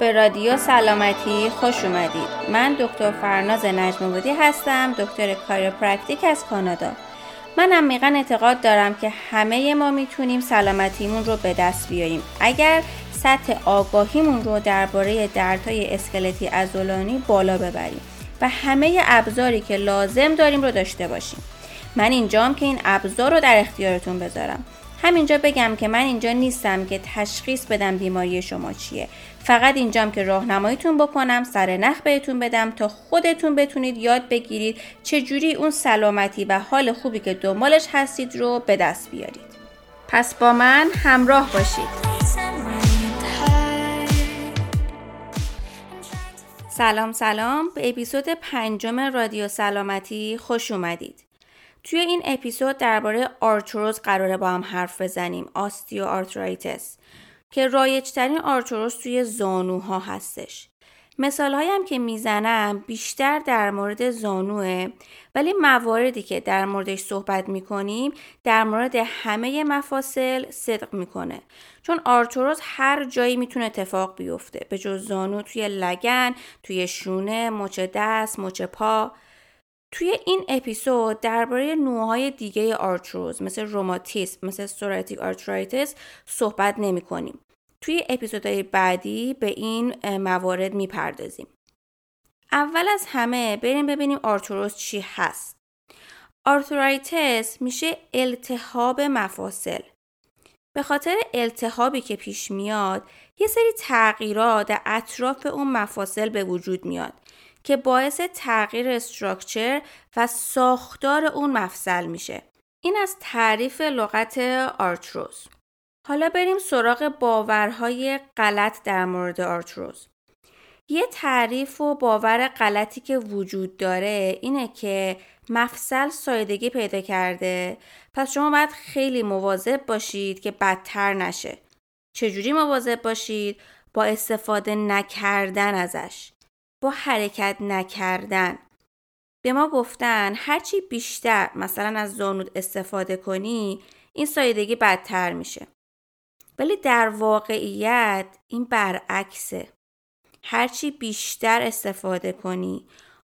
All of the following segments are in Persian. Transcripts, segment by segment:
به رادیو سلامتی خوش اومدید. من دکتر فرناز نجمبودی هستم دکتر chiropractic از کانادا. من عمیقا اعتقاد دارم که همه ما می‌تونیم سلامتیمون رو به دست بیاریم اگر سطح آگاهیمون رو درباره دردهای اسکلتی عضلانی بالا ببریم و همه ابزاری که لازم داریم رو داشته باشیم. من اینجام که این ابزار رو در اختیارتون بذارم. همینجا بگم که من اینجا نیستم که تشخیص بدم بیماری شما چیه. فقط اینجام که راهنماییتون بکنم سر نخ بهتون بدم تا خودتون بتونید یاد بگیرید چجوری اون سلامتی و حال خوبی که دنبالش هستید رو به دست بیارید. پس با من همراه باشید. سلام سلام. به اپیزود پنجم رادیو سلامتی خوش اومدید. توی این اپیزود درباره آرتروز قراره با هم حرف بزنیم osteoarthritis که رایجترین آرتروز توی زانوها هستش. مثال هم که می‌زنم بیشتر در مورد زانوه ولی مواردی که در موردش صحبت می‌کنیم در مورد همه مفاصل صدق می‌کنه. چون آرتروز هر جایی می‌تونه اتفاق بیفته به جز زانو توی لگن توی شونه مچ دست مچ پا. توی این اپیزود درباره نوعهای دیگه آرتروز مثل روماتیسم مثل psoriatic arthritis صحبت نمی کنیم. توی اپیزودهای بعدی به این موارد می‌پردازیم. اول از همه بریم ببینیم آرتروز چی هست. arthritis میشه التهاب مفاصل. به خاطر التهابی که پیش میاد یه سری تغییرات در اطراف اون مفاصل به وجود میاد که باعث تغییر استراکچر و ساختار اون مفصل میشه. این از تعریف لغت آرتروز. حالا بریم سراغ باورهای غلط در مورد آرتروز. یه تعریف و باور غلطی که وجود داره اینه که مفصل سایدگی پیدا کرده پس شما باید خیلی مواظب باشید که بدتر نشه. چجوری مواظب باشید؟ با استفاده نکردن ازش. با حرکت نکردن. به ما گفتن هرچی بیشتر مثلا از زانود استفاده کنی این سایدگی بدتر میشه. ولی در واقعیت این برعکسه. هرچی بیشتر استفاده کنی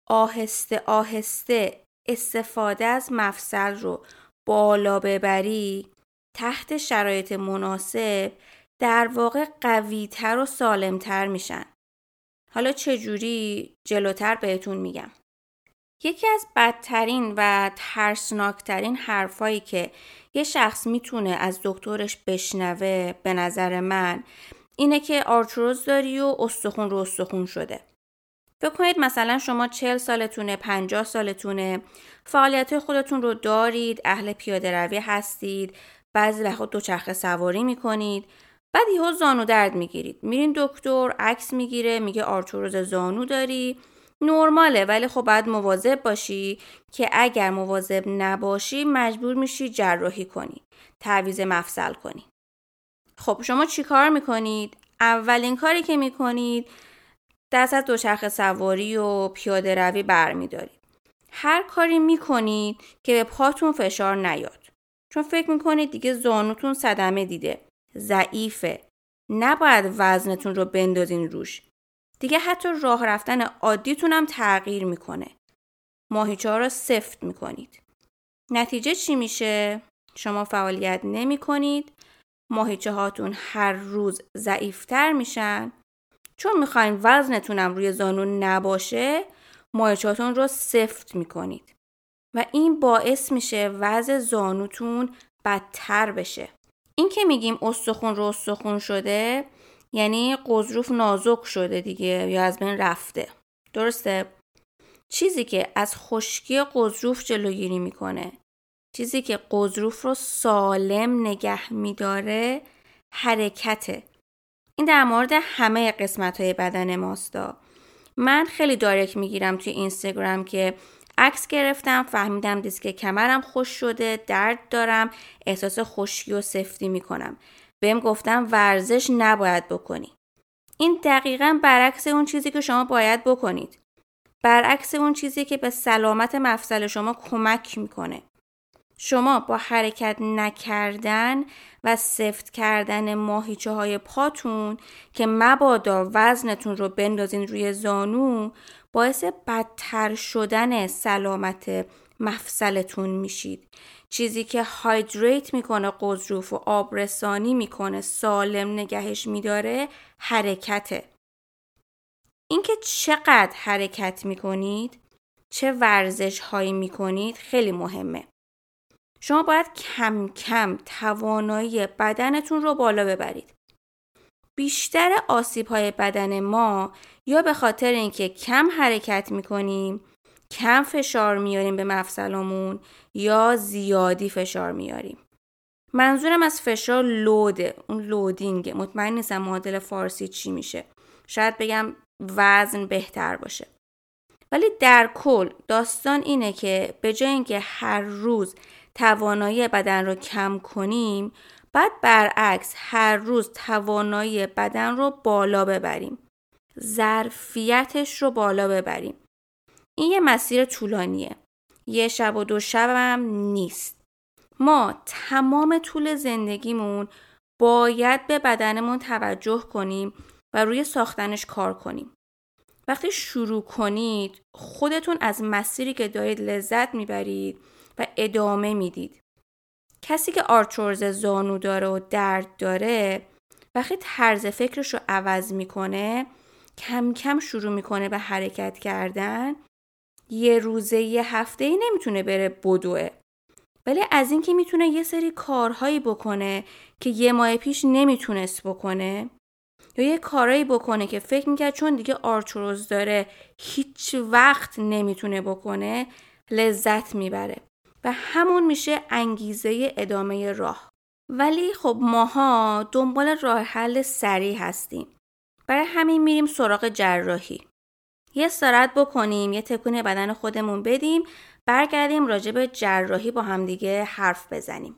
آهسته آهسته استفاده از مفصل رو بالا ببری تحت شرایط مناسب در واقع قویتر و سالمتر میشن. حالا چجوری جلوتر بهتون میگم؟ یکی از بدترین و ترسناکترین حرفایی که یه شخص می‌تونه از دکترش بشنوه به نظر من اینه که آرتروز داری و استخون رو استخون شده. فکر کنید مثلا شما چل سالتونه پنجاه سالتونه فعالیت خودتون رو دارید اهل پیاده روی هستید بعضی وقت دوچرخه سواری می‌کنید. بعد یهو زانو درد می‌گیرید. میرین دکتر عکس می‌گیره میگه آرتروز زانو داری. نرماله ولی خب باید مواظب باشی که اگر مواظب نباشی مجبور میشی جراحی کنی تعویز مفصل کنی. خب شما چی کار می‌کنید؟ اولین کاری که می‌کنید دست از دوچرخه سواری و پیاده روی برمیدارید. هر کاری می‌کنید که به پاتون فشار نیاد. چون فکر می‌کنید دیگه زانوتون صدمه دیده. ضعیفه. نباید وزنتون رو بندازین روش. دیگه حتی راه رفتن عادیتون هم تغییر می‌کنه. ماهیچه رو سفت می‌کنید. نتیجه چی میشه؟ شما فعالیت نمی کنید ماهیچه هاتون هر روز ضعیفتر میشن. چون می‌خواین وزنتونم روی زانو نباشه ماهیچهاتون رو سفت می‌کنید. و این باعث میشه وزن زانوتون بدتر بشه. این که میگیم استخون رو استخون شده یعنی قضروف نازک شده دیگه یا از بین رفته. درسته؟ چیزی که از خشکی قضروف جلوگیری می‌کنه. چیزی که قضروف رو سالم نگه میداره حرکته. این در مورد همه قسمت های بدن ماستا من خیلی دارک می‌گیرم توی اینستاگرام که عکس گرفتم فهمیدم دیسک کمرم خوش شده درد دارم احساس خشکی و سفتی می‌کنم. بهم گفتم ورزش نباید بکنی. این دقیقا برعکس اون چیزی که شما باید بکنید. برعکس اون چیزی که به سلامت مفصل شما کمک می‌کنه. شما با حرکت نکردن و سفت کردن ماهیچه های پاتون که مبادا وزنتون رو بندازین روی زانو باعث بدتر شدن سلامت مفصلتون میشید. چیزی که هایدریت می‌کنه قضروف و آبرسانی می‌کنه سالم نگهش میداره حرکته. اینکه چقدر حرکت می‌کنید چه ورزش هایی می‌کنید خیلی مهمه. شما باید کم کم توانایی بدنتون رو بالا ببرید. بیشتر آسیب های بدن ما یا به خاطر اینکه کم حرکت می‌کنیم کم فشار میاریم به مفصلمون یا زیادی فشار میاریم. منظورم از فشار لوده اون لودینگه مطمئن نیستم معادل فارسی چی میشه. شاید بگم وزن بهتر باشه. ولی در کل داستان اینه که به جای اینکه هر روز توانایی بدن رو کم کنیم بعد برعکس هر روز توانایی بدن رو بالا ببریم. ظرفیتش رو بالا ببریم. این یه مسیر طولانیه. یه شب و دو شب هم نیست. ما تمام طول زندگیمون باید به بدنمون توجه کنیم و روی ساختنش کار کنیم. وقتی شروع کنید خودتون از مسیری که دارید لذت می‌برید و ادامه می‌دید. کسی که آرتروز زانو داره و درد داره وقتی طرز فکرش رو عوض می‌کنه کم کم شروع می‌کنه به حرکت کردن. یه روزه یه هفته ای نمی‌تونه بره بدوه. ولی از اینکه می‌تونه یه سری کارهایی بکنه که یه ماه پیش نمی‌تونست بکنه یا یه کارایی بکنه که فکر می‌کرد چون دیگه آرتروز داره هیچ وقت نمی‌تونه بکنه لذت می‌بره. و همون میشه انگیزه ادامه راه. ولی خب ماها دنبال راه حل سریع هستیم. برای همین میریم سراغ جراحی. یه استراحت بکنیم یه تکون بدن خودمون بدیم برگردیم راجع به جراحی با همدیگه حرف بزنیم.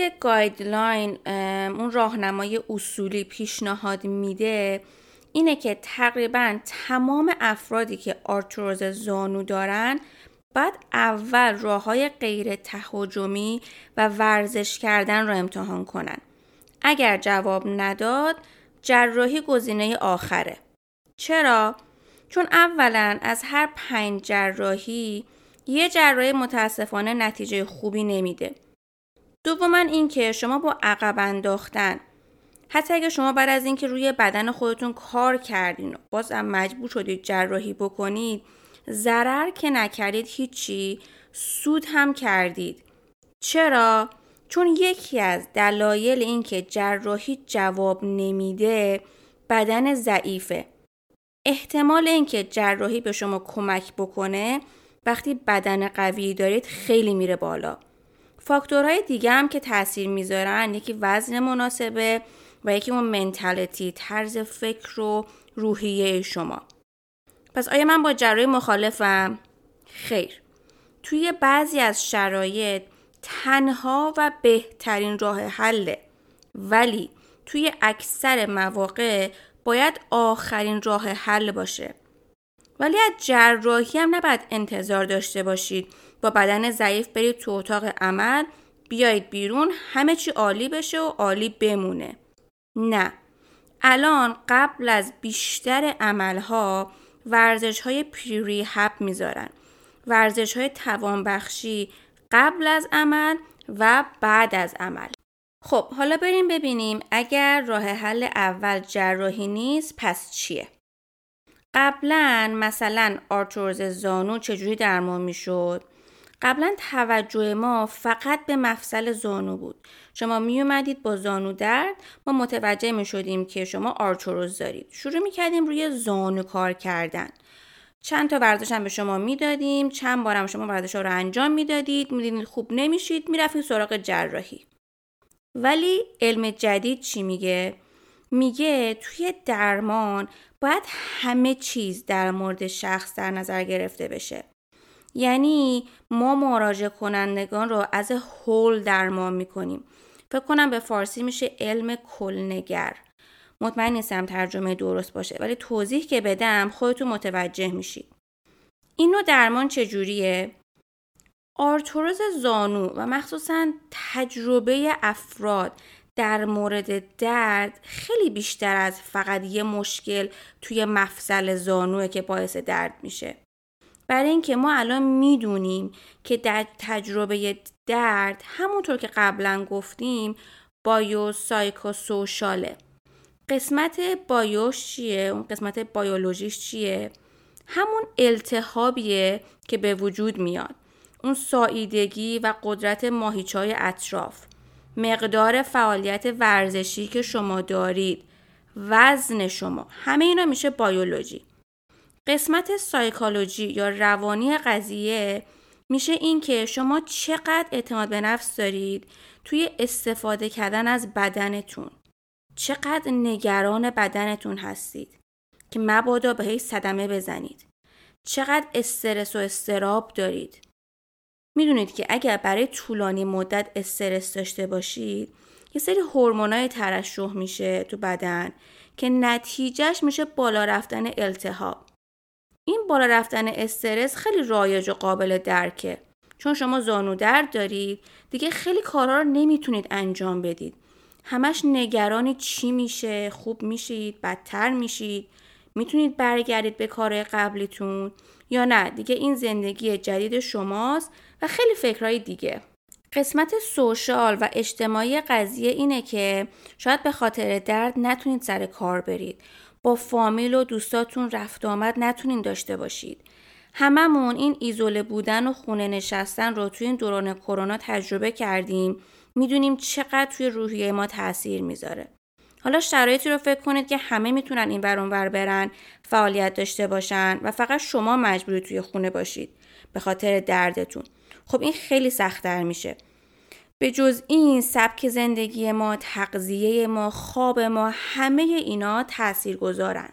که guideline اون راهنمای اصولی پیشنهاد میده اینه که تقریبا تمام افرادی که آرتروز زانو دارن بعد اول راه های غیر تهاجمی و ورزش کردن رو امتحان کنن. اگر جواب نداد جراحی گزینه آخره. چرا؟ چون اولا از هر پنج جراحی یه جراحی متاسفانه نتیجه خوبی نمیده. دوما اینکه شما با عقب انداختن. حتی اگه شما بعد از اینکه روی بدن خودتون کار کردین و بازم مجبور شدید جراحی بکنید ضرر که نکردید هیچی سود هم کردید. چرا؟ چون یکی از دلایل اینکه جراحی جواب نمیده بدن ضعیفه. احتمال اینکه جراحی به شما کمک بکنه وقتی بدن قوی دارید خیلی میره بالا. فاکتورهای دیگه هم که تاثیر می‌ذارن یکی وزن مناسبه و یکی اون منتالیتی طرز فکر و روحیه شما. پس آیا من با جراحی مخالفم؟ خیر. توی بعضی از شرایط تنها و بهترین راه حله. ولی توی اکثر مواقع باید آخرین راه حل باشه. ولی از جراحی هم نباید انتظار داشته باشید. با بدن ضعیف برید تو اتاق عمل بیایید بیرون همه چی عالی بشه و عالی بمونه. نه. الان قبل از بیشتر عملها ورزش های پری هب می‌ذارن. ورزش های توانبخشی قبل از عمل و بعد از عمل. خب حالا بریم ببینیم اگر راه حل اول جراحی نیست پس چیه؟ قبلا مثلا آرتروز زانو چجوری درمان می‌شد؟ قبلا توجه ما فقط به مفصل زانو بود. شما می اومدید با زانو درد ما متوجه می شدیم که شما آرتروز دارید. شروع می کردیم روی زانو کار کردن. چند تا ورزش هم به شما می‌دادیم چند بارم شما ورزش ها رو انجام می‌دادید می‌دیدید خوب نمیشید می‌رفتید سراغ جراحی. ولی علم جدید چی میگه؟ میگه توی درمان باید همه چیز در مورد شخص در نظر گرفته بشه. یعنی ما مراجع کنندگان رو از هول درمان می‌کنیم فکر کنم به فارسی میشه علم کلنگر مطمئن نیستم ترجمه درست باشه ولی توضیح که بدم خودتون متوجه میشید این نوع درمان چجوریه؟ آرتروز زانو و مخصوصا تجربه افراد در مورد درد خیلی بیشتر از فقط یه مشکل توی مفصل زانوه که باعث درد میشه. برای اینکه ما الان می‌دونیم که در تجربه درد همونطور که قبلا گفتیم بایو سوشاله قسمت بایوش چیه؟ اون قسمت بیولوژیش چیه؟ همون التهابیه که به وجود میاد. اون ساییدگی و قدرت ماهیچای اطراف. مقدار فعالیت ورزشی که شما دارید. وزن شما. همه اینا میشه بیولوژی. قسمت سایکولوژی یا روانی قضیه میشه این که شما چقدر اعتماد به نفس دارید توی استفاده کردن از بدنتون. چقدر نگران بدنتون هستید که مبادا بهش صدمه بزنید. چقدر استرس و استراب دارید. می‌دونید که اگر برای طولانی مدت استرس داشته باشید یه سری هورمونای ترشح میشه تو بدن که نتیجهش میشه بالا رفتن التهاب. این بالا رفتن استرس خیلی رایج و قابل درکه. چون شما زانو درد دارید دیگه خیلی کارها رو نمی‌تونید انجام بدید. همش نگرانی چی میشه خوب میشید بدتر میشید؟ می‌تونید برگردید به کار قبلیتون یا نه؟ دیگه این زندگی جدید شماست و خیلی فکرهای دیگه. قسمت سوشال و اجتماعی قضیه اینه که شاید به خاطر درد نتونید سر کار برید. با فامیل و دوستاتون رفت آمد نتونید داشته باشید. هممون این ایزوله بودن و خونه نشستن رو توی این دوران کرونا تجربه کردیم. می‌دونیم چقدر توی روحیه ما تاثیر می‌ذاره. حالا شرایطی رو فکر کنید که همه می‌تونن این ور برن فعالیت داشته باشن و فقط شما مجبوری توی خونه باشید. به خاطر دردتون. خب این خیلی سختتر میشه. به جز این سبک زندگی ما تغذیه ما خواب ما همه اینا تأثیر گذارن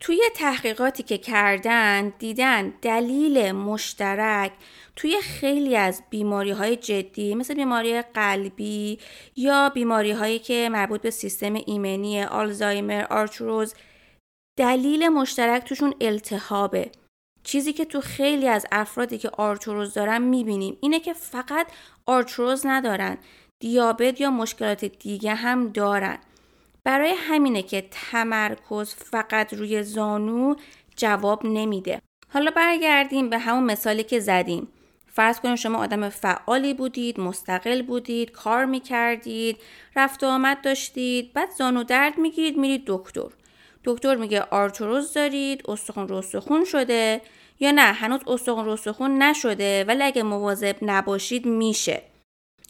توی تحقیقاتی که کردن دیدن دلیل مشترک توی خیلی از بیماری های جدی مثل بیماری قلبی یا بیماری هایی که مربوط به سیستم ایمنی آلزایمر، آرتروز دلیل مشترک توشون التهابه. چیزی که تو خیلی از افرادی که آرتروز دارن می‌بینیم اینه که فقط آرتروز ندارن دیابت یا مشکلات دیگه هم دارن. برای همینه که تمرکز فقط روی زانو جواب نمیده. حالا برگردیم به همون مثالی که زدیم. فرض کنیم شما آدم فعالی بودید مستقل بودید کار می‌کردید رفت و آمد داشتید بعد زانو درد می‌گیرید میرید دکتر. دکتر میگه آرتروز دارید استخون رستخون شده یا نه؟ هنوز استخون رستخون نشده ولی اگه مواظب نباشید میشه.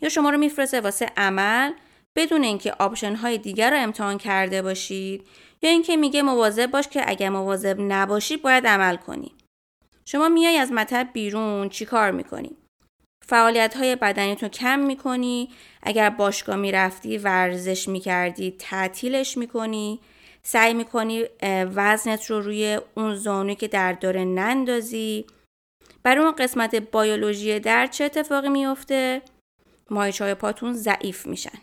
یا شما رو میفرسته واسه عمل بدون اینکه آپشن های دیگر رو امتحان کرده باشید یا اینکه میگه مواظب باش که اگر مواظب نباشی باید عمل کنی. شما میای از مطب بیرون چی کار می‌کنی؟ فعالیت های بدنیتون کم می‌کنی اگر باشگاه می‌رفتی ورزش می‌کردی تعطیلش می‌کنی. سعی می‌کنی وزنت رو روی اون زانوی که درد داره نندازی. برای اون قسمت بیولوژی درد چه اتفاقی میفته؟ مایچ های پاتون ضعیف میشن.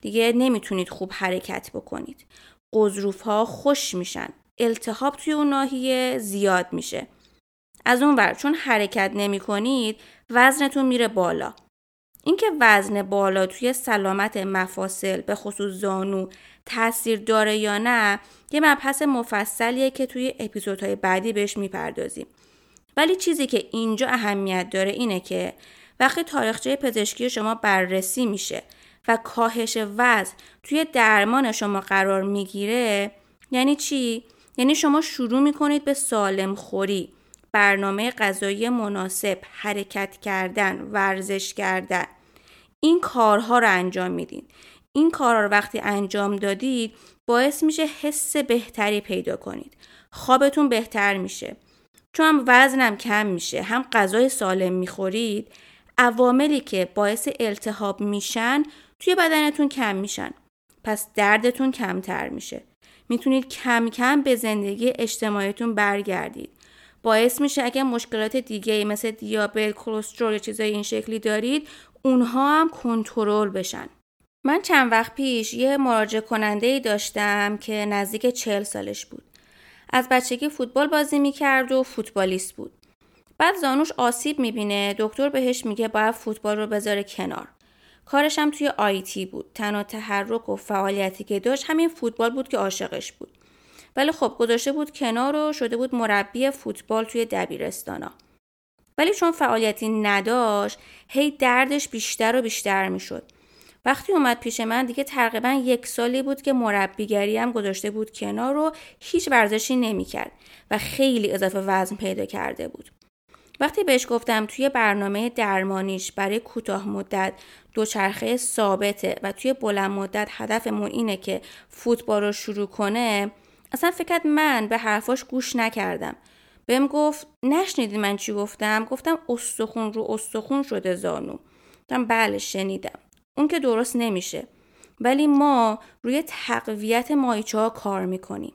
دیگه نمی‌تونید خوب حرکت بکنید. قضروف ها خوش میشن. التهاب توی اون ناحیه زیاد میشه. از اون ور چون حرکت نمی کنید وزنتون میره بالا. اینکه وزن بالا توی سلامت مفاصل به خصوص زانو تاثیر داره یا نه یه مبحث مفصلیه که توی اپیزودهای بعدی بهش می‌پردازیم. ولی چیزی که اینجا اهمیت داره اینه که وقتی تاریخچه پزشکی شما بررسی میشه و کاهش وزن توی درمان شما قرار می‌گیره یعنی چی؟ یعنی شما شروع می‌کنید به سالم خوری برنامه غذایی مناسب حرکت کردن ورزش کردن. این کارها رو انجام میدین. این کارها رو وقتی انجام دادید باعث میشه حس بهتری پیدا کنید خوابتون بهتر میشه چون هم وزنم کم میشه هم غذای سالم می‌خورید عواملی که باعث التهاب میشن توی بدنتون کم میشن پس دردتون کمتر میشه. می‌تونید کم کم به زندگی اجتماعیتون برگردید. باعث میشه اگه مشکلات دیگه مثل دیابت، کلسترول یا چیزای این شکلی دارید اونها هم کنترل بشن. من چند وقت پیش یه مراجع کننده ای داشتم که نزدیک چهل سالش بود. از بچگی فوتبال بازی می‌کرد و فوتبالیست بود. بعد زانوش آسیب می‌بینه دکتر بهش میگه باید فوتبال رو بذاره کنار. کارش هم توی آیتی بود. تنها تحرک و فعالیتی که داشت همین فوتبال بود که عاشقش بود. ولی خب گذاشته بود کنار و شده بود مربی فوتبال توی دبیرستانا. ولی چون فعالیتی نداشت هی دردش بیشتر و بیشتر می‌شد. وقتی اومد پیش من دیگه تقریبا یک سالی بود که مربیگری هم گذاشته بود کنار و هیچ ورزشی نمی‌کرد و خیلی اضافه وزن پیدا کرده بود. وقتی بهش گفتم توی برنامه درمانیش برای کوتاه مدت دوچرخه ثابته و توی بلند مدت هدفمون اینه که فوتبال رو شروع کنه اصلا فکرت من به حرفاش گوش نکردم. بهم گفت نشنیدی من چی گفتم؟ گفتم استخون رو استخون شده زانو. گفتم بله شنیدم. اون که درست nemiشه ولی ما روی تقویت مایچه ها کار می‌کنیم.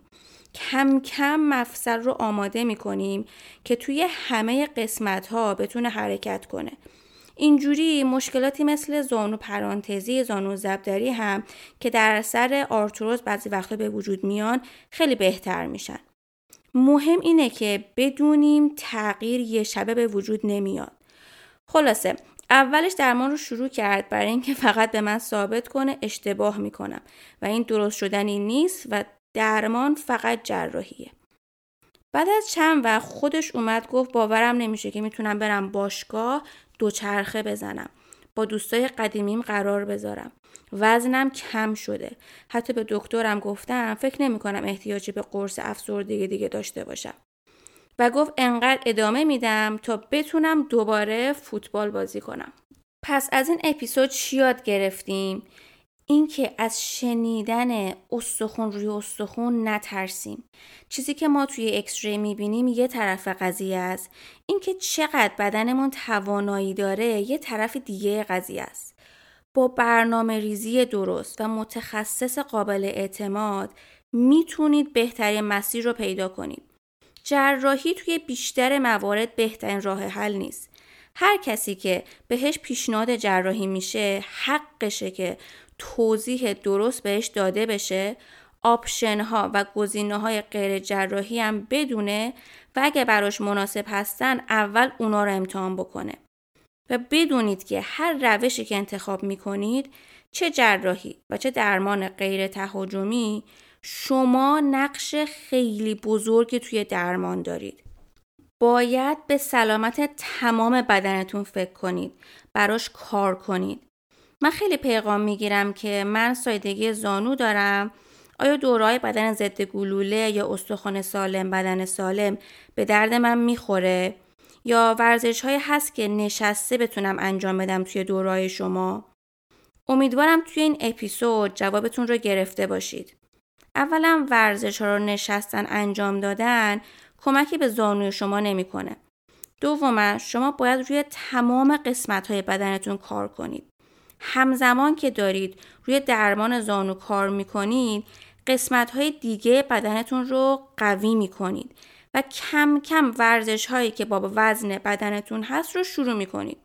کم کم مفصل رو آماده می‌کنیم که توی همه قسمت ها بتونه حرکت کنه. اینجوری مشکلاتی مثل زانو پرانتزی زانو زبدری هم که در سر آرتروز بعضی وقتا به وجود میان خیلی بهتر میشن. مهم اینه که بدونیم تغییر یه شبه به وجود نمیاد. خلاصه اولش درمان رو شروع کرد برای اینکه فقط به من ثابت کنه اشتباه می‌کنم و این درست شدنی نیست و درمان فقط جراحیه. بعد از چند وقت خودش اومد گفت باورم نمیشه که می‌تونم برم باشگاه دوچرخه بزنم. با دوستای قدیمیم قرار بذارم. وزنم کم شده. حتی به دکترم گفتم فکر نمی کنم احتیاجی به قرص افسردگی دیگه داشته باشم. و گفت انقدر ادامه میدم تا بتونم دوباره فوتبال بازی کنم. پس از این اپیزود چی یاد گرفتیم؟ اینکه از شنیدن استخون روی استخون نترسیم. چیزی که ما توی اکسری می‌بینیم یه طرف قضیه است. اینکه چقدر بدنمون توانایی داره یه طرف دیگه قضیه است. با برنامه ریزی درست و متخصص قابل اعتماد می‌تونید بهترین مسیر رو پیدا کنید. جراحی توی بیشتر موارد بهترین راه حل نیست. هر کسی که بهش پیشنهاد جراحی میشه حقشه که توضیح درست بهش داده بشه آپشن ها و گزینه های غیر جراحی هم بدونه و اگه براش مناسب هستن اول اونا رو امتحان بکنه. و بدونید که هر روشی که انتخاب می‌کنید چه جراحی و چه درمان غیر تهاجمی شما نقش خیلی بزرگی توی درمان دارید. باید به سلامت تمام بدنتون فکر کنید. براش کار کنید. من خیلی پیغام می‌گیرم که من سایدگی زانو دارم. آیا دورای بدن ضد گلوله یا استخوان سالم بدن سالم به درد من می‌خوره؟ یا ورزش های هست که نشسته بتونم انجام بدم توی دورای شما؟ امیدوارم توی این اپیزود جوابتون رو گرفته باشید. اولا ورزش رو نشستن انجام دادن کمکی به زانوی شما نمی‌کنه. دوما شما باید روی تمام قسمت های بدنتون کار کنید. همزمان که دارید روی درمان زانو کار می‌کنید قسمت های دیگه بدنتون رو قوی می‌کنید و کم کم ورزش هایی که با وزن بدنتون هست رو شروع می‌کنید.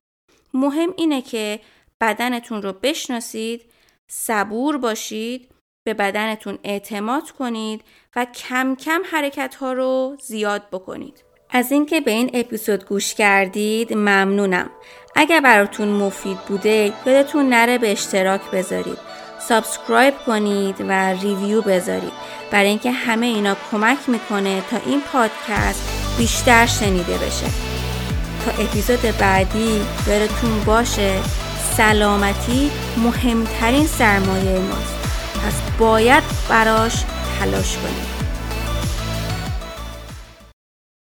مهم اینه که بدنتون رو بشناسید، صبور باشید، به بدنتون اعتماد کنید و کم کم حرکت ها رو زیاد بکنید. از اینکه به این اپیزود گوش کردید ممنونم. اگر براتون مفید بوده یادتون نره به اشتراک بذارید. subscribe کنید و review بذارید برای اینکه همه اینا کمک می‌کنه تا این پادکست بیشتر شنیده بشه. تا اپیزود بعدی یادتون باشه سلامتی مهمترین سرمایه ماست. پس باید براش تلاش کنید.